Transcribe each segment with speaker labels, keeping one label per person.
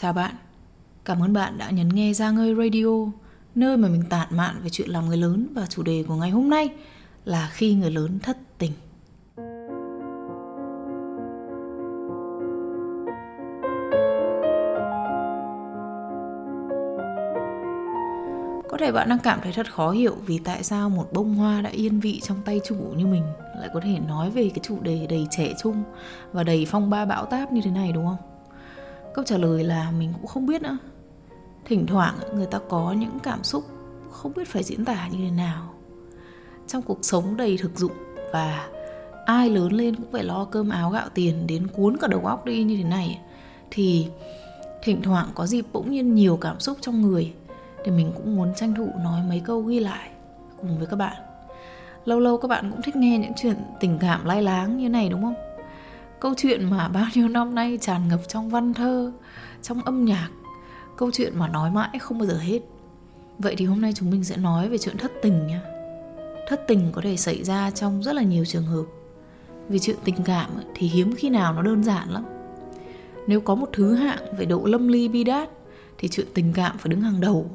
Speaker 1: Chào bạn, cảm ơn bạn đã nhấn nghe ra ngơi radio, nơi mà mình tản mạn về chuyện làm người lớn và chủ đề của ngày hôm nay là khi người lớn thất tình. Có thể bạn đang cảm thấy thật khó hiểu vì tại sao một bông hoa đã yên vị trong tay chủ như mình lại có thể nói về cái chủ đề đầy trẻ trung và đầy phong ba bão táp như thế này đúng không? Câu trả lời là mình cũng không biết nữa. Thỉnh thoảng người ta có những cảm xúc không biết phải diễn tả như thế nào. Trong cuộc sống đầy thực dụng và ai lớn lên cũng phải lo cơm áo gạo tiền đến cuốn cả đầu óc đi như thế này thì thỉnh thoảng có dịp bỗng nhiên nhiều cảm xúc trong người thì mình cũng muốn tranh thủ nói mấy câu ghi lại cùng với các bạn lâu lâu các bạn cũng thích nghe những chuyện tình cảm lai láng như này, đúng không câu chuyện mà bao nhiêu năm nay tràn ngập trong văn thơ, trong âm nhạc. Câu chuyện mà nói mãi không bao giờ hết. Vậy thì hôm nay chúng mình sẽ nói về chuyện thất tình nha thất tình có thể xảy ra trong rất là nhiều trường hợp. Vì chuyện tình cảm thì hiếm khi nào nó đơn giản lắm. Nếu có một thứ hạng về độ lâm ly bi đát thì chuyện tình cảm phải đứng hàng đầu.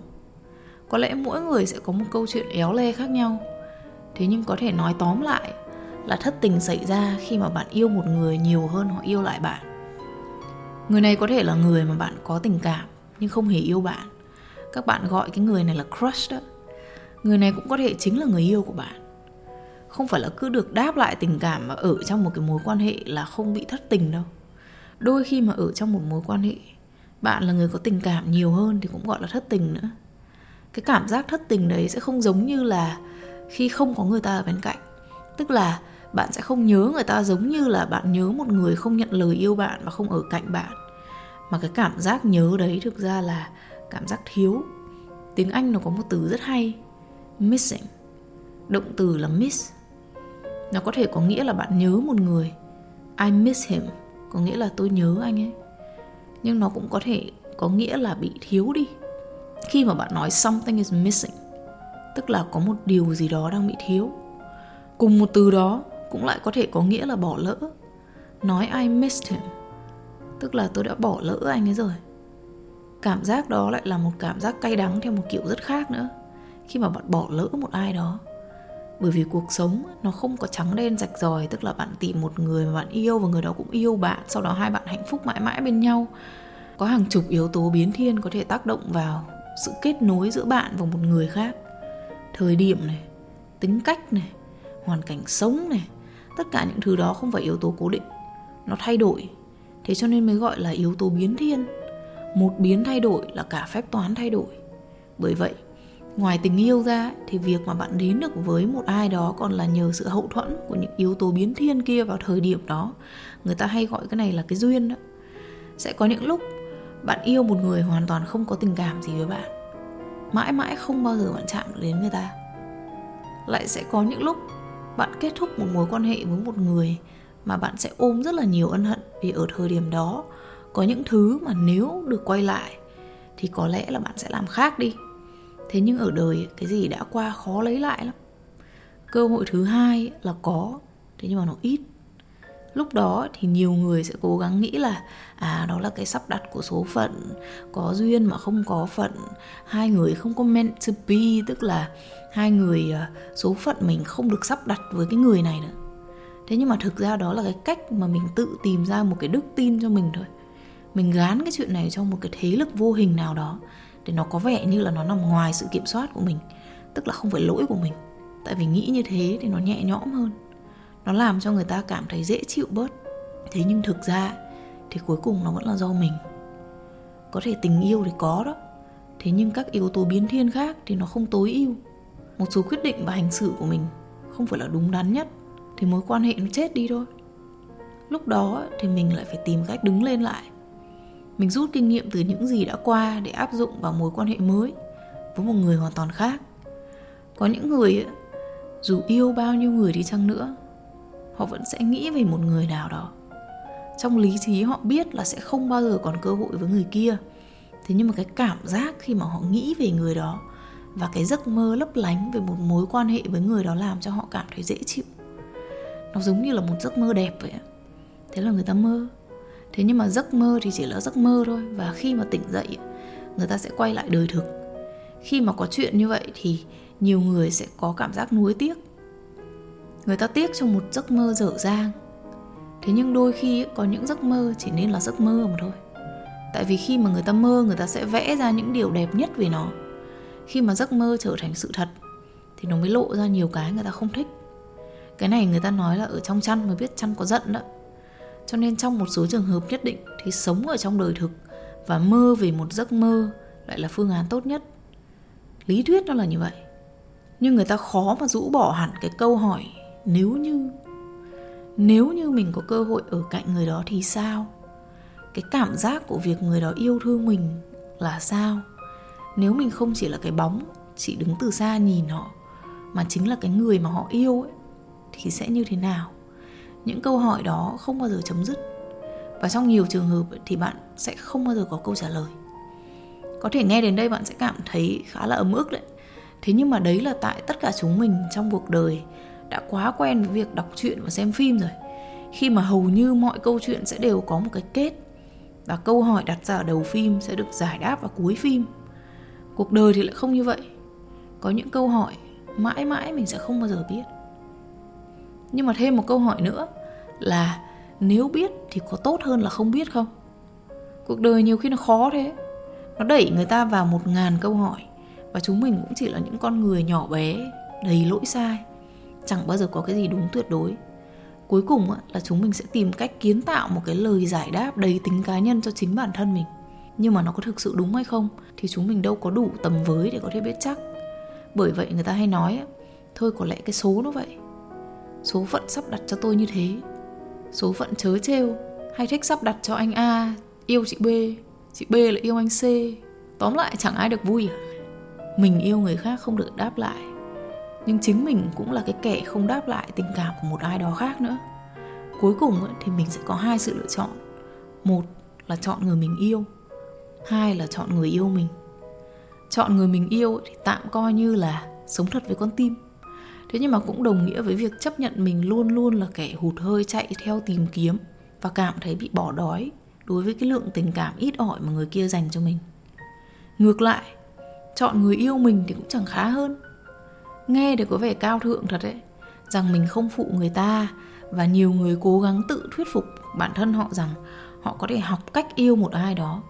Speaker 1: Có lẽ mỗi người sẽ có một câu chuyện éo le khác nhau. Thế nhưng có thể nói tóm lại là thất tình xảy ra khi mà bạn yêu một người nhiều hơn họ yêu lại bạn. Người này có thể là người mà bạn có tình cảm nhưng không hề yêu bạn. Các bạn gọi cái người này là crush đó. Người này cũng có thể chính là người yêu của bạn. Không phải là cứ được đáp lại tình cảm mà ở trong một cái mối quan hệ là không bị thất tình đâu. Đôi khi mà ở trong một mối quan hệ, bạn là người có tình cảm nhiều hơn thì cũng gọi là thất tình nữa. Cái cảm giác thất tình đấy sẽ không giống như là khi không có người ta ở bên cạnh tức là bạn sẽ không nhớ người ta giống như là bạn nhớ một người không nhận lời yêu bạn và không ở cạnh bạn. Mà cái cảm giác nhớ đấy thực ra là cảm giác thiếu. Tiếng anh nó có một từ rất hay, missing. Động từ là miss. Nó có thể có nghĩa là bạn nhớ một người. I miss him, có nghĩa là tôi nhớ anh ấy. Nhưng nó cũng có thể có nghĩa là bị thiếu đi. Khi mà bạn nói something is missing, tức là có một điều gì đó đang bị thiếu cùng một từ đó cũng lại có thể có nghĩa là bỏ lỡ. Nói I missed him. Tức là tôi đã bỏ lỡ anh ấy rồi. Cảm giác đó lại là một cảm giác cay đắng theo một kiểu rất khác nữa. Khi mà bạn bỏ lỡ một ai đó. Bởi vì cuộc sống nó không có trắng đen rạch ròi, tức là bạn tìm một người mà bạn yêu và người đó cũng yêu bạn, sau đó hai bạn hạnh phúc mãi mãi bên nhau. Có hàng chục yếu tố biến thiên có thể tác động vào sự kết nối giữa bạn và một người khác. Thời điểm này, tính cách này hoàn cảnh sống này, tất cả những thứ đó không phải yếu tố cố định, nó thay đổi. Thế cho nên mới gọi là yếu tố biến thiên. Một biến thay đổi là cả phép toán thay đổi. Bởi vậy, ngoài tình yêu ra thì việc mà bạn đến được với một ai đó còn là nhờ sự hậu thuẫn của những yếu tố biến thiên kia vào thời điểm đó. Người ta hay gọi cái này là cái duyên đó. Sẽ có những lúc bạn yêu một người hoàn toàn không có tình cảm gì với bạn, mãi mãi không bao giờ bạn chạm được đến người ta. Lại sẽ có những lúc bạn kết thúc một mối quan hệ với một người mà bạn sẽ ôm rất là nhiều ân hận vì ở thời điểm đó, có những thứ mà nếu được quay lại thì có lẽ là bạn sẽ làm khác đi. Thế nhưng ở đời, cái gì đã qua khó lấy lại lắm. Cơ hội thứ hai là có, thế nhưng mà nó ít lúc đó thì nhiều người sẽ cố gắng nghĩ là à đó là cái sắp đặt của số phận, có duyên mà không có phận. Hai người không có meant to be, tức là hai người à, số phận mình không được sắp đặt với cái người này nữa. Thế nhưng mà thực ra đó là cái cách mà mình tự tìm ra một cái đức tin cho mình thôi. Mình gán cái chuyện này trong một cái thế lực vô hình nào đó để nó có vẻ như là nó nằm ngoài sự kiểm soát của mình, tức là không phải lỗi của mình. Tại vì nghĩ như thế thì nó nhẹ nhõm hơn nó làm cho người ta cảm thấy dễ chịu bớt. Thế nhưng thực ra thì cuối cùng nó vẫn là do mình. Có thể tình yêu thì có đó, thế nhưng các yếu tố biến thiên khác thì nó không tối ưu. Một số quyết định và hành xử của mình không phải là đúng đắn nhất, thì mối quan hệ nó chết đi thôi. Lúc đó thì mình lại phải tìm cách đứng lên lại. Mình rút kinh nghiệm từ những gì đã qua để áp dụng vào mối quan hệ mới với một người hoàn toàn khác. Có những người dù yêu bao nhiêu người đi chăng nữa họ vẫn sẽ nghĩ về một người nào đó. Trong lý trí họ biết là sẽ không bao giờ còn cơ hội với người kia. Thế nhưng mà cái cảm giác khi mà họ nghĩ về người đó và cái giấc mơ lấp lánh về một mối quan hệ với người đó làm cho họ cảm thấy dễ chịu. Nó giống như là một giấc mơ đẹp vậy thế là người ta mơ. Thế nhưng mà giấc mơ thì chỉ là giấc mơ thôi và khi mà tỉnh dậy, người ta sẽ quay lại đời thực. Khi mà có chuyện như vậy thì nhiều người sẽ có cảm giác nuối tiếc người ta tiếc trong một giấc mơ dở dang. Thế nhưng đôi khi có những giấc mơ chỉ nên là giấc mơ mà thôi. Tại vì khi mà người ta mơ, người ta sẽ vẽ ra những điều đẹp nhất về nó. Khi mà giấc mơ trở thành sự thật, thì nó mới lộ ra nhiều cái người ta không thích. Cái này người ta nói là ở trong chăn mới biết chăn có giận đó. Cho nên trong một số trường hợp nhất định thì sống ở trong đời thực và mơ về một giấc mơ lại là phương án tốt nhất. Lý thuyết nó là như vậy. Nhưng người ta khó mà rũ bỏ hẳn cái câu hỏi nếu như nếu như mình có cơ hội ở cạnh người đó thì sao? Cái cảm giác của việc người đó yêu thương mình là sao? Nếu mình không chỉ là cái bóng, chỉ đứng từ xa nhìn họ, mà chính là cái người mà họ yêu ấy, thì sẽ như thế nào? Những câu hỏi đó không bao giờ chấm dứt. Và trong nhiều trường hợp thì bạn sẽ không bao giờ có câu trả lời. Có thể nghe đến đây bạn sẽ cảm thấy khá là ấm ức đấy. Thế nhưng mà đấy là tại tất cả chúng mình trong cuộc đời đã quá quen với việc đọc truyện và xem phim rồi. Khi mà hầu như mọi câu chuyện sẽ đều có một cái kết, và câu hỏi đặt ra ở đầu phim sẽ được giải đáp vào cuối phim. Cuộc đời thì lại không như vậy. Có những câu hỏi mãi mãi mình sẽ không bao giờ biết. Nhưng mà thêm một câu hỏi nữa là nếu biết thì có tốt hơn là không biết không? Cuộc đời nhiều khi nó khó thế. Nó đẩy người ta vào một ngàn câu hỏi, và chúng mình cũng chỉ là những con người nhỏ bé, đầy lỗi sai chẳng bao giờ có cái gì đúng tuyệt đối. Cuối cùng là chúng mình sẽ tìm cách kiến tạo một cái lời giải đáp đầy tính cá nhân cho chính bản thân mình. Nhưng mà nó có thực sự đúng hay không thì chúng mình đâu có đủ tầm với để có thể biết chắc. Bởi vậy người ta hay nói thôi có lẽ cái số nó vậy. Số phận sắp đặt cho tôi như thế. Số phận chớ trêu, hay thích sắp đặt cho anh a, yêu chị b chị b lại yêu anh c. Tóm lại chẳng ai được vui. Mình yêu người khác không được đáp lại nhưng chính mình cũng là cái kẻ không đáp lại tình cảm của một ai đó khác nữa. Cuối cùng thì mình sẽ có hai sự lựa chọn. Một là chọn người mình yêu, hai là chọn người yêu mình. Chọn người mình yêu thì tạm coi như là sống thật với con tim. Thế nhưng mà cũng đồng nghĩa với việc chấp nhận mình luôn luôn là kẻ hụt hơi chạy theo tìm kiếm và cảm thấy bị bỏ đói đối với cái lượng tình cảm ít ỏi mà người kia dành cho mình. Ngược lại, chọn người yêu mình thì cũng chẳng khá hơn nghe được có vẻ cao thượng thật đấy rằng mình không phụ người ta và nhiều người cố gắng tự thuyết phục bản thân họ rằng họ có thể học cách yêu một ai đó.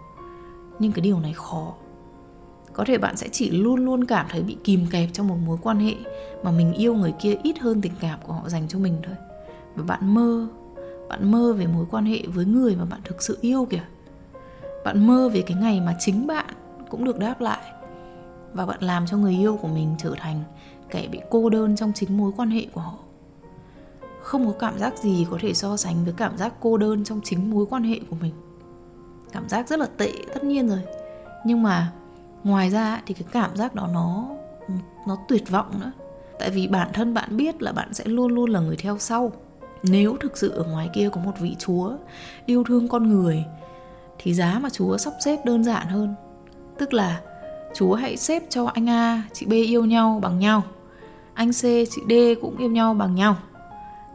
Speaker 1: Nhưng cái điều này khó. Có thể bạn sẽ chỉ luôn luôn cảm thấy bị kìm kẹp trong một mối quan hệ mà mình yêu người kia ít hơn tình cảm của họ dành cho mình thôi. Và bạn mơ bạn mơ về mối quan hệ với người mà bạn thực sự yêu kìa. Bạn mơ về cái ngày mà chính bạn cũng được đáp lại và bạn làm cho người yêu của mình trở thành kẻ bị cô đơn trong chính mối quan hệ của họ. Không có cảm giác gì có thể so sánh với cảm giác cô đơn trong chính mối quan hệ của mình. Cảm giác rất là tệ, tất nhiên rồi. Nhưng mà ngoài ra thì cái cảm giác đó nó nó tuyệt vọng nữa. Tại vì bản thân bạn biết là bạn sẽ luôn luôn là người theo sau. Nếu thực sự ở ngoài kia có một vị chúa yêu thương con người, thì giá mà chúa sắp xếp đơn giản hơn. Tức là chúa hãy xếp cho anh a, chị b yêu nhau bằng nhau. Anh c, chị d cũng yêu nhau bằng nhau.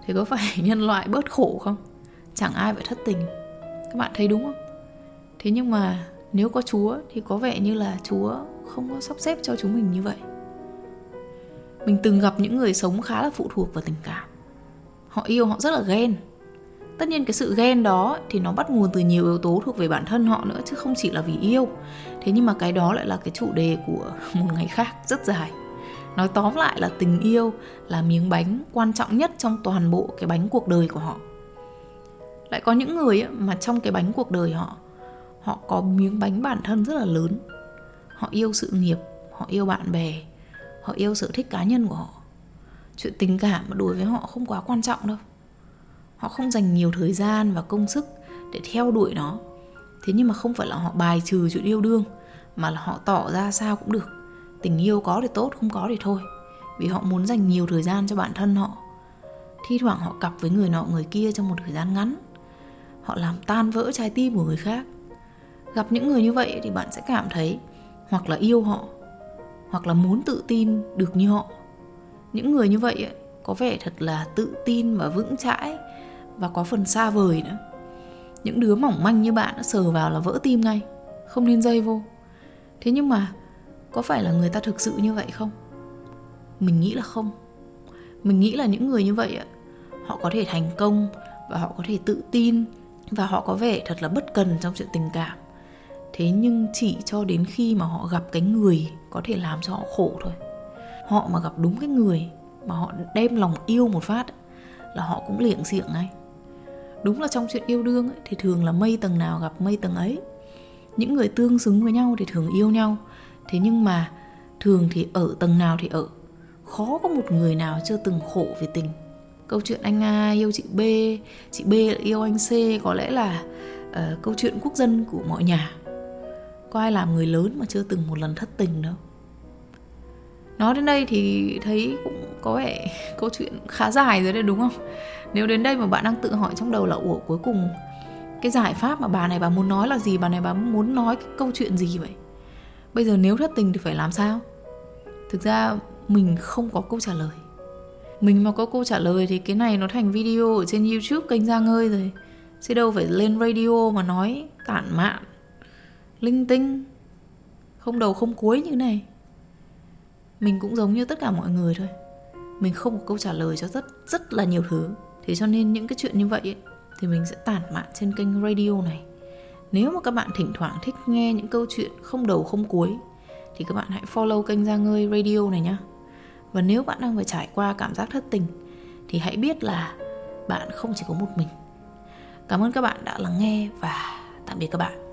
Speaker 1: Thế có phải nhân loại bớt khổ không? Chẳng ai phải thất tình. Các bạn thấy đúng không? Thế nhưng mà nếu có chúa thì có vẻ như là chúa không có sắp xếp cho chúng mình như vậy. Mình từng gặp những người sống khá là phụ thuộc vào tình cảm. Họ yêu họ rất là ghen tất nhiên cái sự ghen đó thì nó bắt nguồn từ nhiều yếu tố thuộc về bản thân họ nữa, chứ không chỉ là vì yêu. Thế nhưng mà cái đó lại là cái chủ đề của một ngày khác rất dài. Nói tóm lại là tình yêu là miếng bánh quan trọng nhất trong toàn bộ cái bánh cuộc đời của họ. Lại có những người mà trong cái bánh cuộc đời họ họ có miếng bánh bản thân rất là lớn. Họ yêu sự nghiệp, họ yêu bạn bè, họ yêu sở thích cá nhân của họ. Chuyện tình cảm đối với họ không quá quan trọng đâu họ không dành nhiều thời gian và công sức để theo đuổi nó. Thế nhưng mà không phải là họ bài trừ chuyện yêu đương, mà là họ tỏ ra sao cũng được. Tình yêu có thì tốt, không có thì thôi. Vì họ muốn dành nhiều thời gian cho bản thân họ. Thi thoảng họ cặp với người nọ, người kia trong một thời gian ngắn. Họ làm tan vỡ trái tim của người khác. Gặp những người như vậy thì bạn sẽ cảm thấy hoặc là yêu họ, hoặc là muốn tự tin được như họ. Những người như vậy có vẻ thật là tự tin và vững chãi và có phần xa vời nữa. Những đứa mỏng manh như bạn sờ vào là vỡ tim ngay, không nên dây vô. Thế nhưng mà, có phải là người ta thực sự như vậy không? Mình nghĩ là không. Mình nghĩ là những người như vậy họ có thể thành công và họ có thể tự tin và họ có vẻ thật là bất cần trong chuyện tình cảm. Thế nhưng chỉ cho đến khi mà họ gặp cái người có thể làm cho họ khổ thôi. Họ mà gặp đúng cái người mà họ đem lòng yêu một phát là họ cũng liệng xiệng ngay đúng là trong chuyện yêu đương ấy, thì thường là mây tầng nào gặp mây tầng ấy. Những người tương xứng với nhau thì thường yêu nhau. Thế nhưng mà thường thì ở tầng nào thì ở. Khó có một người nào chưa từng khổ về tình. Câu chuyện anh A yêu chị B chị B yêu anh C có lẽ là uh, câu chuyện quốc dân của mọi nhà. Có ai làm người lớn mà chưa từng một lần thất tình đâu. Nói đến đây thì thấy cũng có vẻ câu chuyện khá dài rồi đấy, đúng không? Nếu đến đây mà bạn đang tự hỏi trong đầu là, ủa, cuối cùng cái giải pháp mà bà này bà muốn nói là gì? Bà này bà muốn nói cái câu chuyện gì vậy? Bây giờ nếu thất tình thì phải làm sao? Thực ra mình không có câu trả lời. Mình mà có câu trả lời thì cái này nó thành video ở trên youtube, kênh ra ngơi rồi. Chứ đâu phải lên radio mà nói tản mạn, linh tinh, không đầu không cuối như này. Mình cũng giống như tất cả mọi người thôi mình không có câu trả lời cho rất rất là nhiều thứ. Thế cho nên những cái chuyện như vậy ấy, thì mình sẽ tản mạn trên kênh radio này. Nếu mà các bạn thỉnh thoảng thích nghe những câu chuyện không đầu không cuối thì các bạn hãy follow kênh ra ngơi radio này nhé và nếu bạn đang phải trải qua cảm giác thất tình thì hãy biết là bạn không chỉ có một mình. Cảm ơn các bạn đã lắng nghe và tạm biệt các bạn.